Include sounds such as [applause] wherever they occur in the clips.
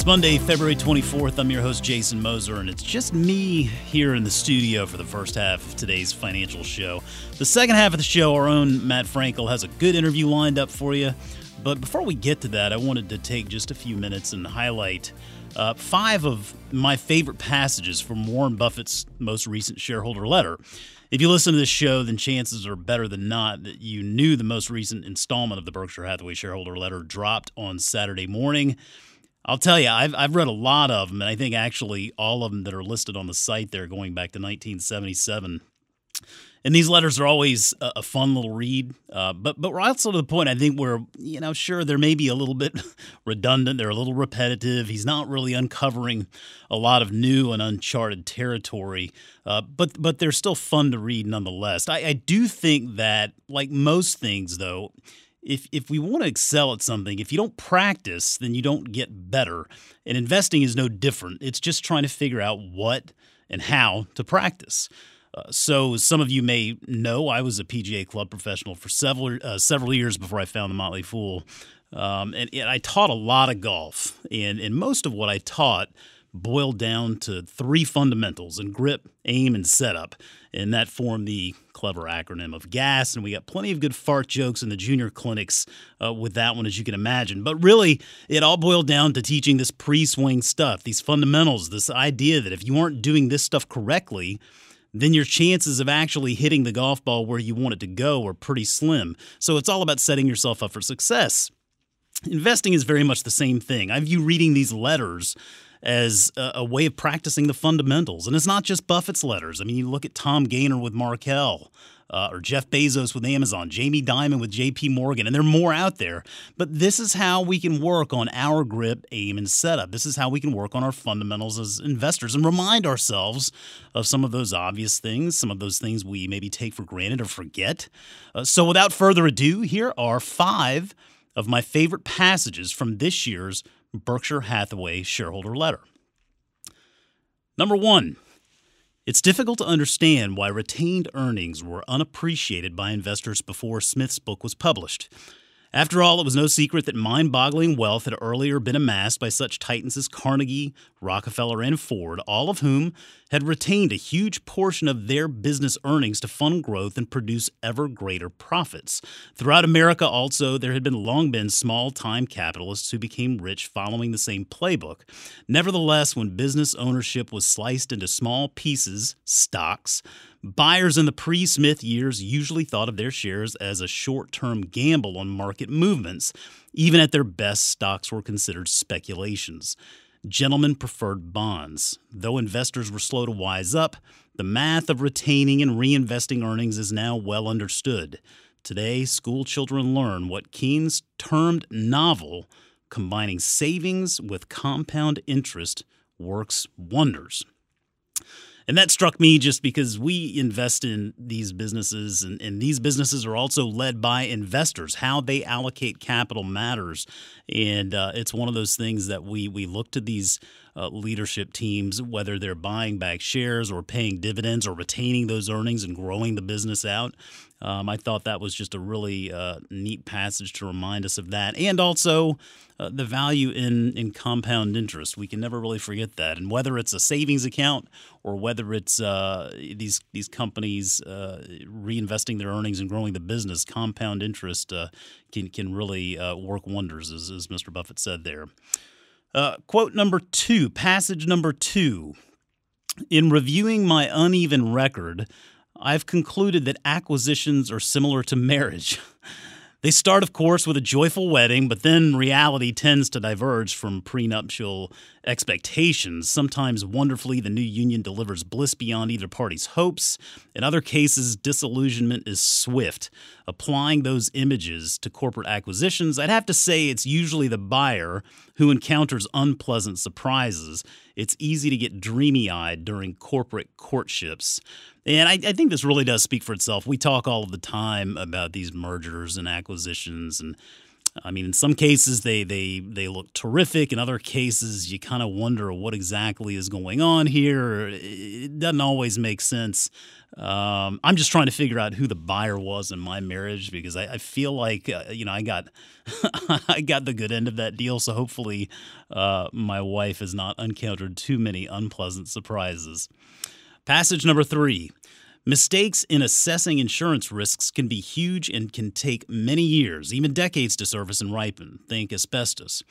It's Monday, February 24th. I'm your host, Jason Moser, and it's just me here in the studio for the first half of today's financial show. The second half of the show, our own Matt Frankel has a good interview lined up for you. But before we get to that, I wanted to take just a few minutes and highlight uh, five of my favorite passages from Warren Buffett's most recent shareholder letter. If you listen to this show, then chances are better than not that you knew the most recent installment of the Berkshire Hathaway shareholder letter dropped on Saturday morning. I'll tell you, I've, I've read a lot of them, and I think actually all of them that are listed on the site there going back to 1977. And these letters are always a, a fun little read, uh, but but we're also to the point. I think where you know, sure, they're maybe a little bit [laughs] redundant. They're a little repetitive. He's not really uncovering a lot of new and uncharted territory, uh, but but they're still fun to read nonetheless. I, I do think that, like most things, though, if if we want to excel at something, if you don't practice, then you don't get better. And investing is no different. It's just trying to figure out what and how to practice. Uh, so some of you may know I was a PGA club professional for several uh, several years before I found the Motley Fool, um, and, and I taught a lot of golf. And and most of what I taught boiled down to three fundamentals and grip, aim, and setup. And that formed the clever acronym of GAS. And we got plenty of good fart jokes in the junior clinics uh, with that one, as you can imagine. But really, it all boiled down to teaching this pre swing stuff, these fundamentals, this idea that if you aren't doing this stuff correctly, then your chances of actually hitting the golf ball where you want it to go are pretty slim. So it's all about setting yourself up for success. Investing is very much the same thing. I view reading these letters as a, a, way of practicing the fundamentals. And it's not just Buffett's letters. I mean, you look at Tom Gaynor with Markel. Uh, or Jeff Bezos with Amazon, Jamie Dimon with JP Morgan, and there are more out there. But this is how we can work on our grip, aim, and setup. This is how we can work on our fundamentals as investors and remind ourselves of some of those obvious things, some of those things we maybe take for granted or forget. Uh, so, without further ado, here are five of my favorite passages from this year's Berkshire Hathaway shareholder letter. Number one, it's difficult to understand why retained earnings were unappreciated by investors before Smith's book was published. After all, it was no secret that mind boggling wealth had earlier been amassed by such titans as Carnegie, Rockefeller, and Ford, all of whom had retained a huge portion of their business earnings to fund growth and produce ever greater profits. Throughout America, also, there had been long been small time capitalists who became rich following the same playbook. Nevertheless, when business ownership was sliced into small pieces, stocks, Buyers in the pre Smith years usually thought of their shares as a short term gamble on market movements. Even at their best, stocks were considered speculations. Gentlemen preferred bonds. Though investors were slow to wise up, the math of retaining and reinvesting earnings is now well understood. Today, school children learn what Keynes termed novel, combining savings with compound interest, works wonders. And that struck me just because we invest in these businesses, and, and, these businesses are also led by investors. How they allocate capital matters. And uh, it's one of those things that we, we look to these uh, leadership teams, whether they're buying back shares or paying dividends or retaining those earnings and growing the business out. Um, I thought that was just a really uh, neat passage to remind us of that, and also uh, the value in in compound interest. We can never really forget that, and whether it's a savings account or whether it's uh, these these companies uh, reinvesting their earnings and growing the business, compound interest uh, can can really uh, work wonders, as, as Mr. Buffett said there. Uh, quote number two, passage number two. In reviewing my uneven record, I've concluded that acquisitions are similar to marriage. [laughs] They start, of course, with a joyful wedding, but then reality tends to diverge from prenuptial expectations. Sometimes, wonderfully, the new union delivers bliss beyond either party's hopes. In other cases, disillusionment is swift. Applying those images to corporate acquisitions, I'd have to say it's usually the buyer who encounters unpleasant surprises. it's easy to get dreamy eyed during corporate courtships. And I, I, think this really does speak for itself. We talk all of the time about these mergers and acquisitions and I mean, in some cases they they they look terrific. In other cases, you kind of wonder what exactly is going on here. It doesn't always make sense. Um, I'm just trying to figure out who the buyer was in my marriage because I, I feel like uh, you know I got [laughs] I got the good end of that deal. So hopefully, uh, my wife has not encountered too many unpleasant surprises. Passage number three. Mistakes in assessing insurance risks can be huge and can take many years, even decades, to surface and ripen. Think asbestos.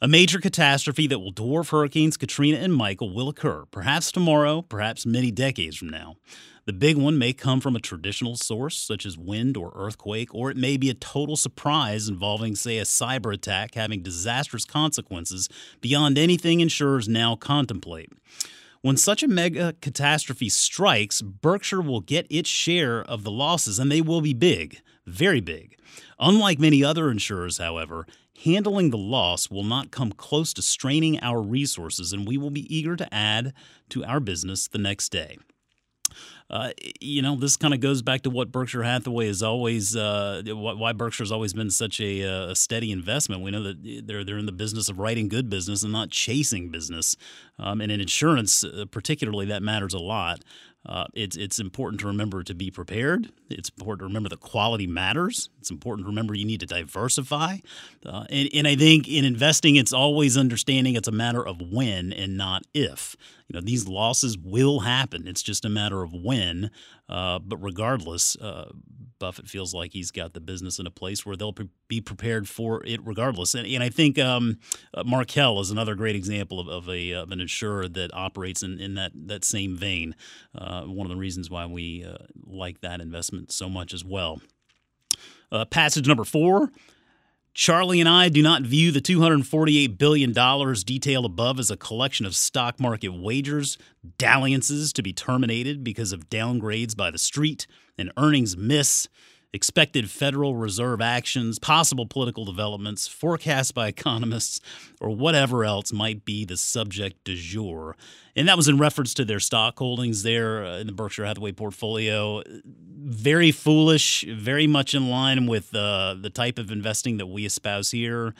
A major catastrophe that will dwarf Hurricanes Katrina and Michael will occur, perhaps tomorrow, perhaps many decades from now. The big one may come from a traditional source, such as wind or earthquake, or it may be a total surprise involving, say, a cyber attack having disastrous consequences beyond anything insurers now contemplate. When such a mega catastrophe strikes, Berkshire will get its share of the losses, and they will be big, very big. Unlike many other insurers, however, handling the loss will not come close to straining our resources, and we will be eager to add to our business the next day. Uh, you know, this kind of goes back to what Berkshire Hathaway is always, uh, why Berkshire has always been such a, uh, a, steady investment. We know that they're they're in the business of writing good business and not chasing business, um, and in insurance, uh, particularly, that matters a lot. Uh, it's it's important to remember to be prepared. It's important to remember that quality matters. It's important to remember you need to diversify. Uh, and, and I think in investing, it's always understanding it's a matter of when and not if. You know, these losses will happen. It's just a matter of when. Uh, but regardless, uh, Buffett feels like he's got the business in a place where they'll pre- be prepared for it regardless. And, and I think um, uh, Markel is another great example of, of, a, of an insurer that operates in, in that, that same vein. Uh, one of the reasons why we uh, like that investment so much as well. Passage number four Charlie and I do not view the $248 billion detailed above as a collection of stock market wagers, dalliances to be terminated because of downgrades by the street, an earnings miss, expected Federal Reserve actions, possible political developments, forecasts by economists, or whatever else might be the subject du jour. And that was in reference to their stock holdings there uh, in the Berkshire Hathaway portfolio. Very foolish, very much in line with uh, the type of investing that we espouse here.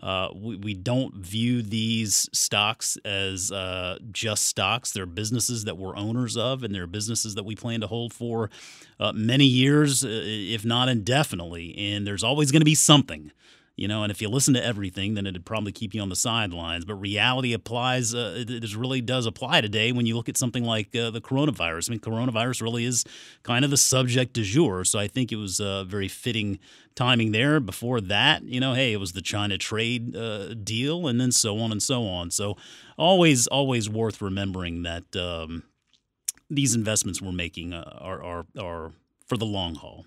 Uh, we, we don't view these stocks as uh, just stocks. They're businesses that we're owners of, and they're businesses that we plan to hold for uh, many years, uh, if not indefinitely. And there's always going to be something you know and if you listen to everything then it'd probably keep you on the sidelines. But reality applies uh, this really does apply today when you look at something like uh, the coronavirus. I mean coronavirus really is kind of the subject du jour. So i think it was uh, very fitting timing there. Before that you know hey it was the china trade uh, deal and then so on and so on. So always always worth remembering that um, these investments we're making uh, are, are, are for the long haul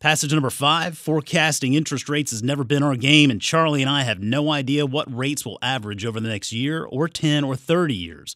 Passage number five forecasting interest rates has never been our game, and Charlie and I have no idea what rates will average over the next year, or 10 or 30 years.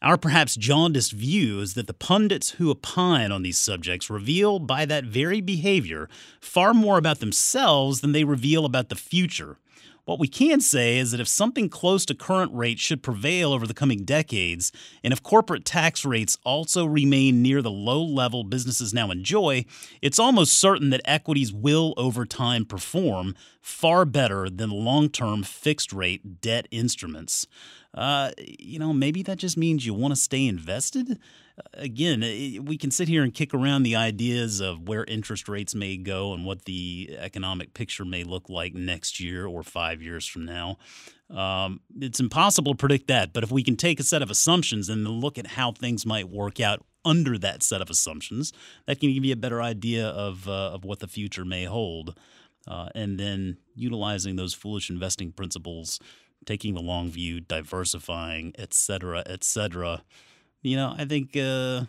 Our perhaps jaundiced view is that the pundits who opine on these subjects reveal by that very behavior far more about themselves than they reveal about the future. What we can say is that if something close to current rates should prevail over the coming decades, and if corporate tax rates also remain near the low level businesses now enjoy, it's almost certain that equities will over time perform far better than long term fixed rate debt instruments. Uh, you know, maybe that just means you want to stay invested again, we can sit here and kick around the ideas of where interest rates may go and what the economic picture may look like next year or five years from now. Um, it's impossible to predict that, but if we can take a set of assumptions and look at how things might work out under that set of assumptions, that can give you a better idea of, uh, of what the future may hold. Uh, and then utilizing those foolish investing principles, taking the long view, diversifying, et cetera, et cetera you know, I think uh,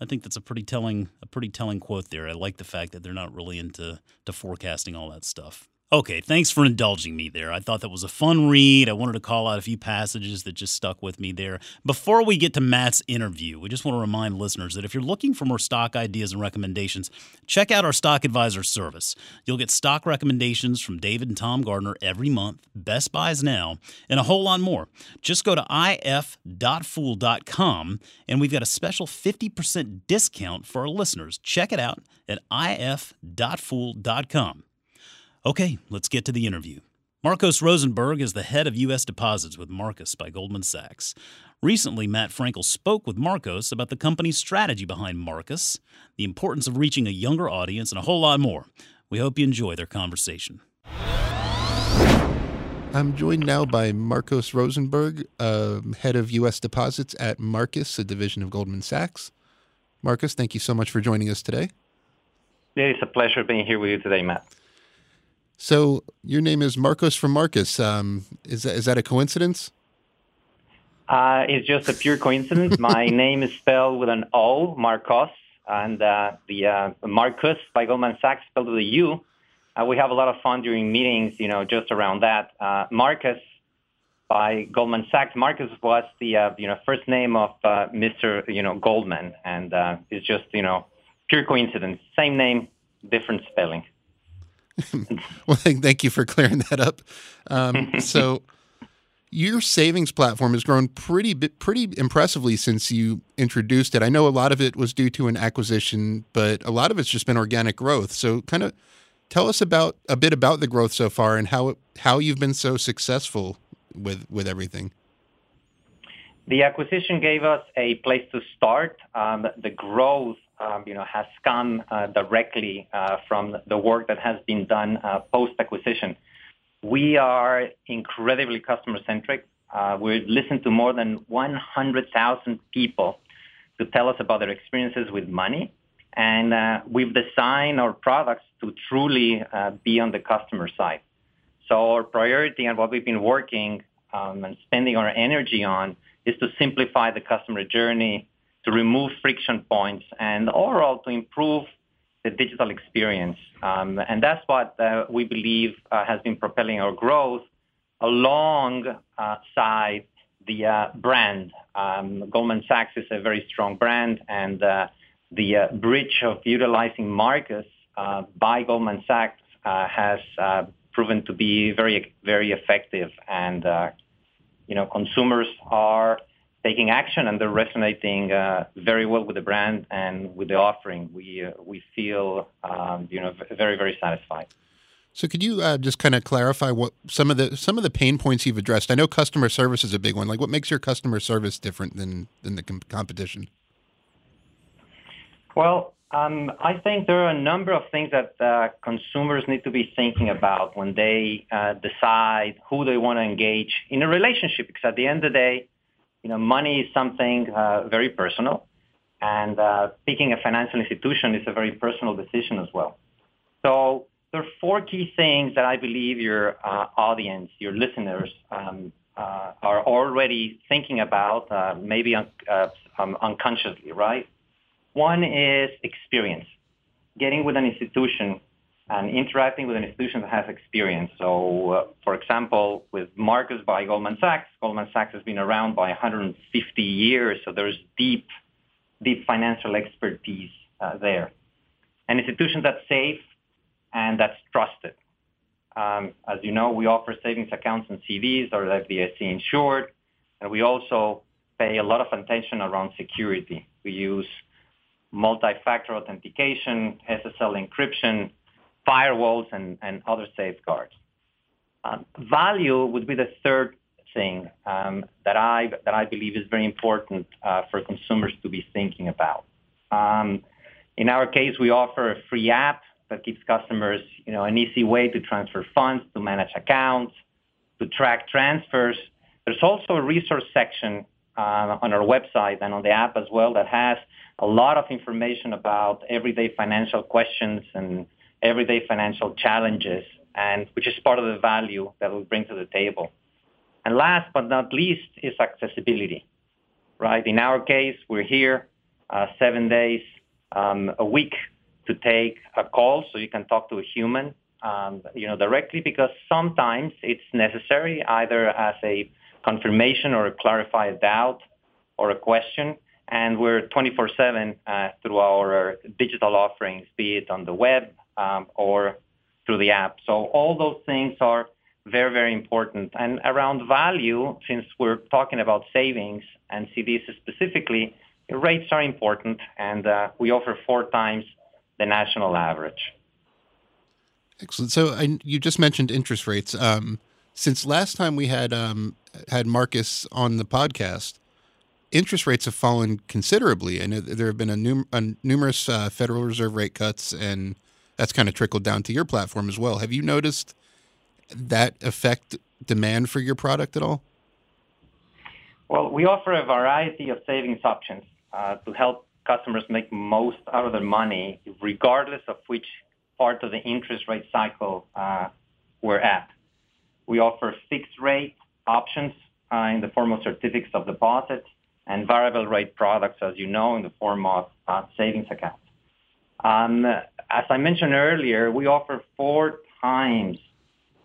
I think that's a pretty telling a pretty telling quote there. I like the fact that they're not really into to forecasting all that stuff. Okay, thanks for indulging me there. I thought that was a fun read. I wanted to call out a few passages that just stuck with me there. Before we get to Matt's interview, we just want to remind listeners that if you're looking for more stock ideas and recommendations, check out our Stock Advisor service. You'll get stock recommendations from David and Tom Gardner every month, best buys now, and a whole lot more. Just go to if.fool.com and we've got a special 50% discount for our listeners. Check it out at if.fool.com. Okay, let's get to the interview. Marcos Rosenberg is the head of U.S. deposits with Marcus by Goldman Sachs. Recently, Matt Frankel spoke with Marcos about the company's strategy behind Marcus, the importance of reaching a younger audience, and a whole lot more. We hope you enjoy their conversation. I'm joined now by Marcos Rosenberg, uh, head of U.S. deposits at Marcus, a division of Goldman Sachs. Marcus, thank you so much for joining us today. Yeah, It is a pleasure being here with you today, Matt. So your name is Marcos from Marcus. Um, is that is that a coincidence? Uh, it's just a pure coincidence. [laughs] My name is spelled with an O, Marcos, and uh, the uh, Marcus by Goldman Sachs spelled with a U. Uh, we have a lot of fun during meetings, you know, just around that. Uh, Marcus by Goldman Sachs. Marcus was the uh, you know first name of Mr. you know Goldman, and it's just you know pure coincidence. Same name, different spelling. [laughs] well, thank you for clearing that up. Um, [laughs] so, your savings platform has grown pretty pretty impressively since you introduced it. I know a lot of it was due to an acquisition, but a lot of it's just been organic growth. So, kind of tell us about a bit about the growth so far and how how you've been so successful with with everything. The acquisition gave us a place to start. Um, the growth um, you know, has come uh, directly uh, from the work that has been done uh, post-acquisition. We are incredibly customer-centric. Uh, we listen to more than 100,000 people to tell us about their experiences with money. And uh, we've designed our products to truly uh, be on the customer side. So our priority and what we've been working um, and spending our energy on is to simplify the customer journey, to remove friction points and overall to improve the digital experience. Um, and that's what uh, we believe uh, has been propelling our growth alongside uh, the uh, brand. Um, Goldman Sachs is a very strong brand, and uh, the bridge of utilizing Marcus by Goldman Sachs has proven to be very, very effective. And you know, consumers are taking action and they're resonating uh, very well with the brand and with the offering. We uh, we feel um, you know very very satisfied. So could you uh, just kind of clarify what some of the some of the pain points you've addressed? I know customer service is a big one. Like, what makes your customer service different than than the com- competition? Well, um, I think there are a number of things that uh, consumers need to be thinking about when they uh, decide who they want to engage in a relationship. Because at the end of the day, you know, money is something uh, very personal, and uh, picking a financial institution is a very personal decision as well. So there are four key things that I believe your uh, audience, your listeners, um, uh, are already thinking about, maybe un- um, unconsciously, right? One is experience. Getting with an institution and interacting with an institution that has experience. So, uh, for example, with Marcus by Goldman Sachs, Goldman Sachs has been around by 150 years, so there's deep, deep financial expertise uh, there. An institution that's safe and that's trusted. Um, as you know, we offer savings accounts and CDs or FDIC insured, and we also pay a lot of attention around security. We use multi-factor authentication, SSL encryption, firewalls and, and other safeguards. Um, value would be the third thing um, that I that I believe is very important uh, for consumers to be thinking about. Um, in our case, we offer a free app that gives customers, you know, an easy way to transfer funds, to manage accounts, to track transfers. There's also a resource section uh, on our website and on the app as well that has a lot of information about everyday financial questions and everyday financial challenges, and which is part of the value that we bring to the table. And last but not least is accessibility, right? In our case, we're here uh, seven days um, a week to take a call so you can talk to a human um, you know, directly because sometimes it's necessary either as a confirmation or a clarify a doubt or a question. And we're 24/7 uh, through our digital offerings, be it on the web um, or through the app. So all those things are very, very important. And around value, since we're talking about savings and CDs specifically, rates are important, and uh, we offer four times the national average. Excellent. So I, you just mentioned interest rates. Um, since last time we had um, had Marcus on the podcast, interest rates have fallen considerably, and there have been a, num- a numerous uh, Federal Reserve rate cuts, and that's kind of trickled down to your platform as well. Have you noticed that affect demand for your product at all? Well, we offer a variety of savings options uh, to help customers make most out of their money, regardless of which part of the interest rate cycle uh, we're at. We offer fixed rate options uh, in the form of certificates of deposit and variable rate products, as you know, in the form of uh, savings accounts. Um, as I mentioned earlier, we offer four times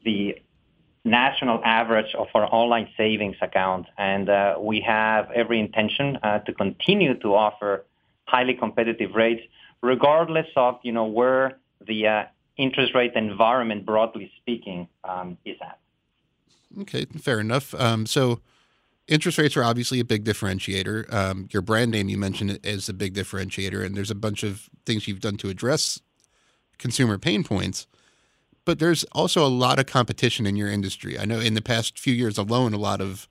the national average of our online savings account, and uh, we have every intention uh, to continue to offer highly competitive rates, regardless of you know where the uh, interest rate environment, broadly speaking, um, is at. Okay, fair enough. Um, so interest rates are obviously a big differentiator. Um, your brand name, you mentioned it as a big differentiator, and there's a bunch of things you've done to address consumer pain points. But there's also a lot of competition in your industry. I know in the past few years alone, a lot of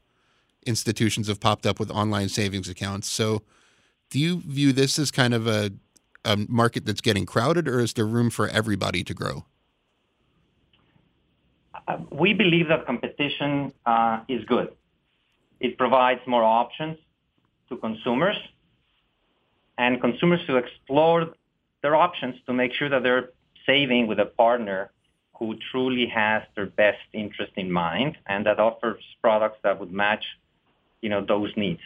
institutions have popped up with online savings accounts. So, do you view this as kind of a, a market that's getting crowded, or is there room for everybody to grow? Uh, we believe that competition uh, is good. It provides more options to consumers and consumers to explore their options to make sure that they're saving with a partner who truly has their best interest in mind and that offers products that would match, you know, those needs.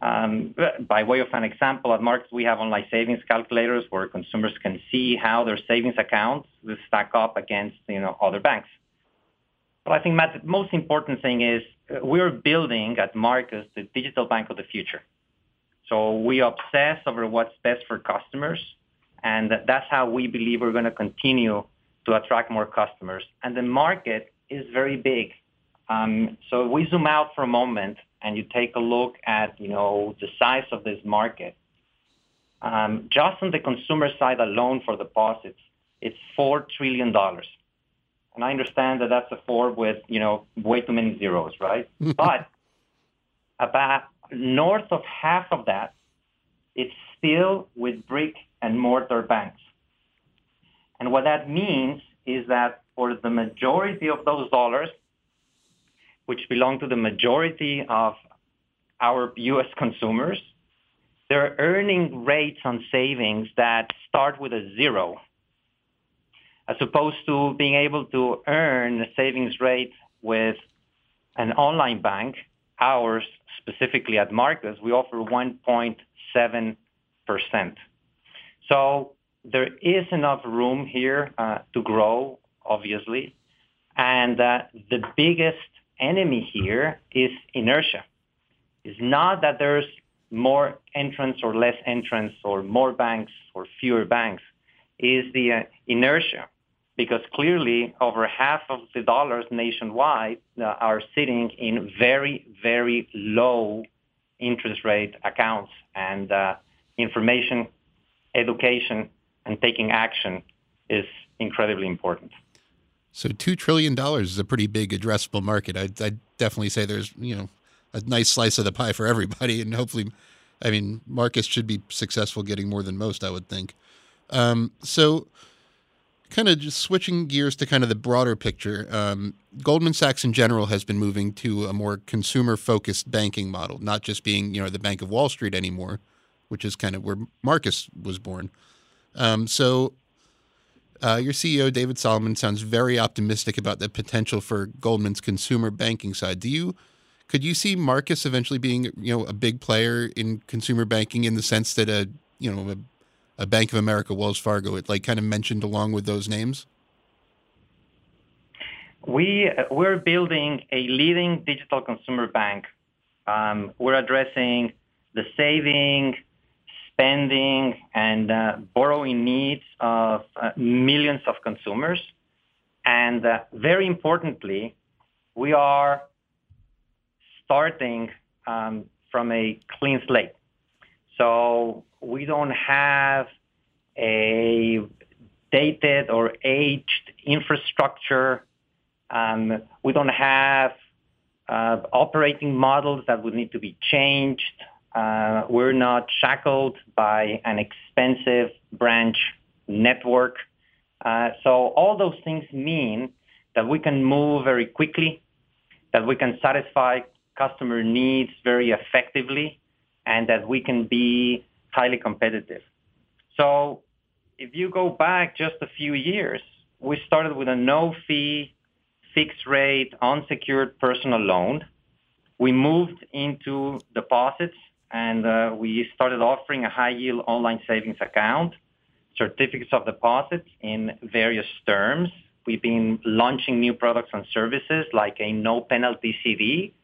Um, by way of an example, at Marcus, we have online savings calculators where consumers can see how their savings accounts stack up against, you know, other banks. But I think, Matt, the most important thing is we're building at Marcus the digital bank of the future. So we obsess over what's best for customers, and that's how we believe we're going to continue to attract more customers. And the market is very big. Um, so we zoom out for a moment and you take a look at, you know, the size of this market, um, just on the consumer side alone for deposits, it's $4 trillion. And I understand that that's a four with, you know, way too many zeros, right? [laughs] but about north of half of that, it's still with brick and mortar banks. And what that means is that for the majority of those dollars, which belong to the majority of our U.S. consumers, they're earning rates on savings that start with a zero, as opposed to being able to earn a savings rate with an online bank, ours specifically at Marcus, we offer 1.7%. So there is enough room here uh, to grow, obviously. And uh, the biggest enemy here is inertia. It's not that there's more entrants or less entrants or more banks or fewer banks. Is the uh, inertia because clearly over half of the dollars nationwide uh, are sitting in very, very low interest rate accounts and uh, information, education, and taking action is incredibly important. So two trillion dollars is a pretty big addressable market. I'd, I'd, definitely say there's you know a nice slice of the pie for everybody, and hopefully, I mean Marcus should be successful getting more than most. I would think. Um, so, kind of just switching gears to kind of the broader picture. Um, Goldman Sachs in general has been moving to a more consumer-focused banking model, not just being you know the Bank of Wall Street anymore, which is kind of where Marcus was born. Um, so, uh, your CEO David Solomon sounds very optimistic about the potential for Goldman's consumer banking side. Do you could you see Marcus eventually being you know a big player in consumer banking in the sense that a you know a, a Bank of America, Wells Fargo, it like kind of mentioned along with those names? we we're building a leading digital consumer bank. Um, we're addressing the saving, spending, and uh, borrowing needs of uh, millions of consumers. And uh, very importantly, we are starting um, from a clean slate. So we don't have a dated or aged infrastructure. Um, we don't have uh, operating models that would need to be changed. Uh, we're not shackled by an expensive branch network. Uh, so all those things mean that we can move very quickly, that we can satisfy customer needs very effectively, and that we can be highly competitive. So if you go back just a few years, we started with a no-fee, fixed-rate, unsecured personal loan. We moved into deposits, and uh, we started offering a high-yield online savings account, certificates of deposit in various terms. We've been launching new products and services like a no-penalty CD,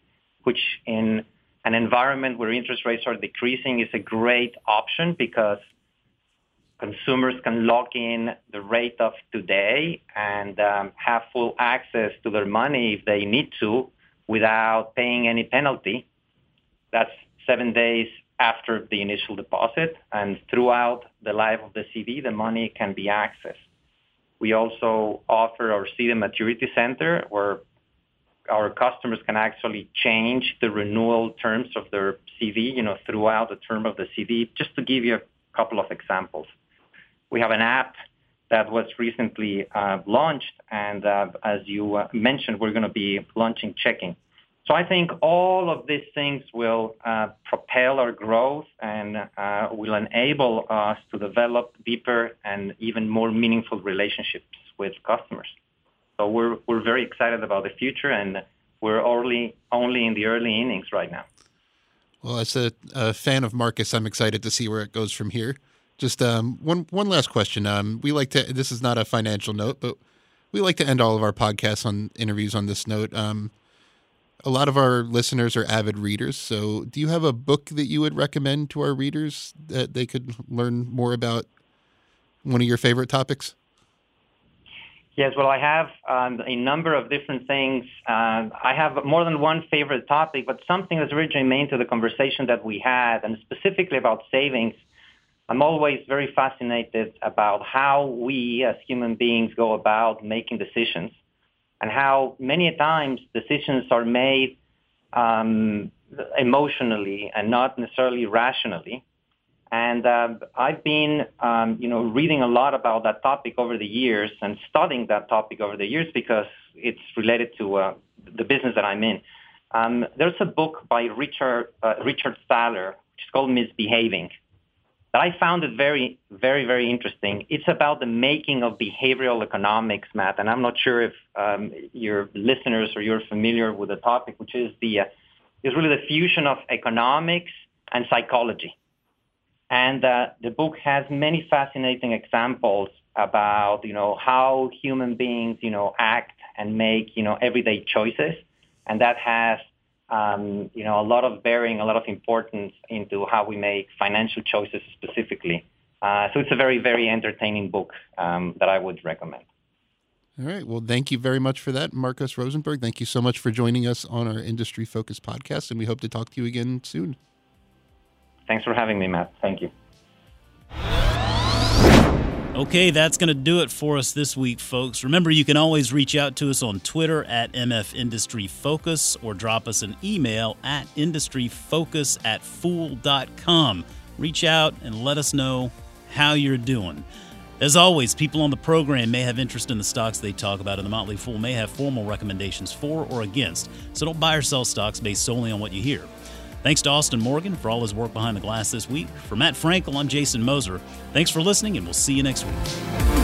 which in an environment where interest rates are decreasing is a great option because consumers can lock in the rate of today and um, have full access to their money if they need to without paying any penalty. That's seven days after the initial deposit and throughout the life of the CD, the money can be accessed. We also offer our CD Maturity Center where our customers can actually change the renewal terms of their CD, you know, throughout the term of the CD. Just to give you a couple of examples. We have an app that was recently uh, launched, and uh, as you uh, mentioned, we're going to be launching checking. So I think all of these things will propel our growth and will enable us to develop deeper and even more meaningful relationships with customers. So we're we're very excited about the future, and we're only only in the early innings right now. Well, as a, a fan of Marcus, I'm excited to see where it goes from here. Just um, one one last question. Um, we like to. This is not a financial note, but we like to end all of our podcasts on interviews on this note. Um, a lot of our listeners are avid readers. So, do you have a book that you would recommend to our readers that they could learn more about one of your favorite topics? Yes, well, I have um, a number of different things. Uh, I have more than one favorite topic, but something that's really germane to the conversation that we had, and specifically about savings. I'm always very fascinated about how we as human beings go about making decisions and how many times decisions are made um, emotionally and not necessarily rationally. And uh, I've been, um, you know, reading a lot about that topic over the years and studying that topic over the years because it's related to uh, the business that I'm in. Um, there's a book by Richard uh, Richard Thaler, which is called Misbehaving, that I found it very, very, very interesting. It's about the making of behavioral economics, Matt, and I'm not sure if um, your listeners or you're familiar with the topic, which is the uh, is really the fusion of economics and psychology. And uh, the book has many fascinating examples about, you know, how human beings, you know, act and make, you know, everyday choices. And that has, um, you know, a lot of bearing, a lot of importance into how we make financial choices specifically. Uh, so it's a very, very entertaining book um, that I would recommend. All right. Well, thank you very much for that, Marcos Rosenberg. Thank you so much for joining us on our industry focused podcast, and we hope to talk to you again soon. Thanks for having me, Matt. Thank you. Okay, that's going to do it for us this week, folks. Remember, you can always reach out to us on Twitter at MF Industry Focus or drop us an email at industryfocus at fool.com. Reach out and let us know how you're doing. As always, people on the program may have interest in the stocks they talk about, and the Motley Fool may have formal recommendations for or against, so don't buy or sell stocks based solely on what you hear. Thanks to Austin Morgan for all his work behind the glass this week. For Matt Frankel, I'm Jason Moser. Thanks for listening, and we'll see you next week.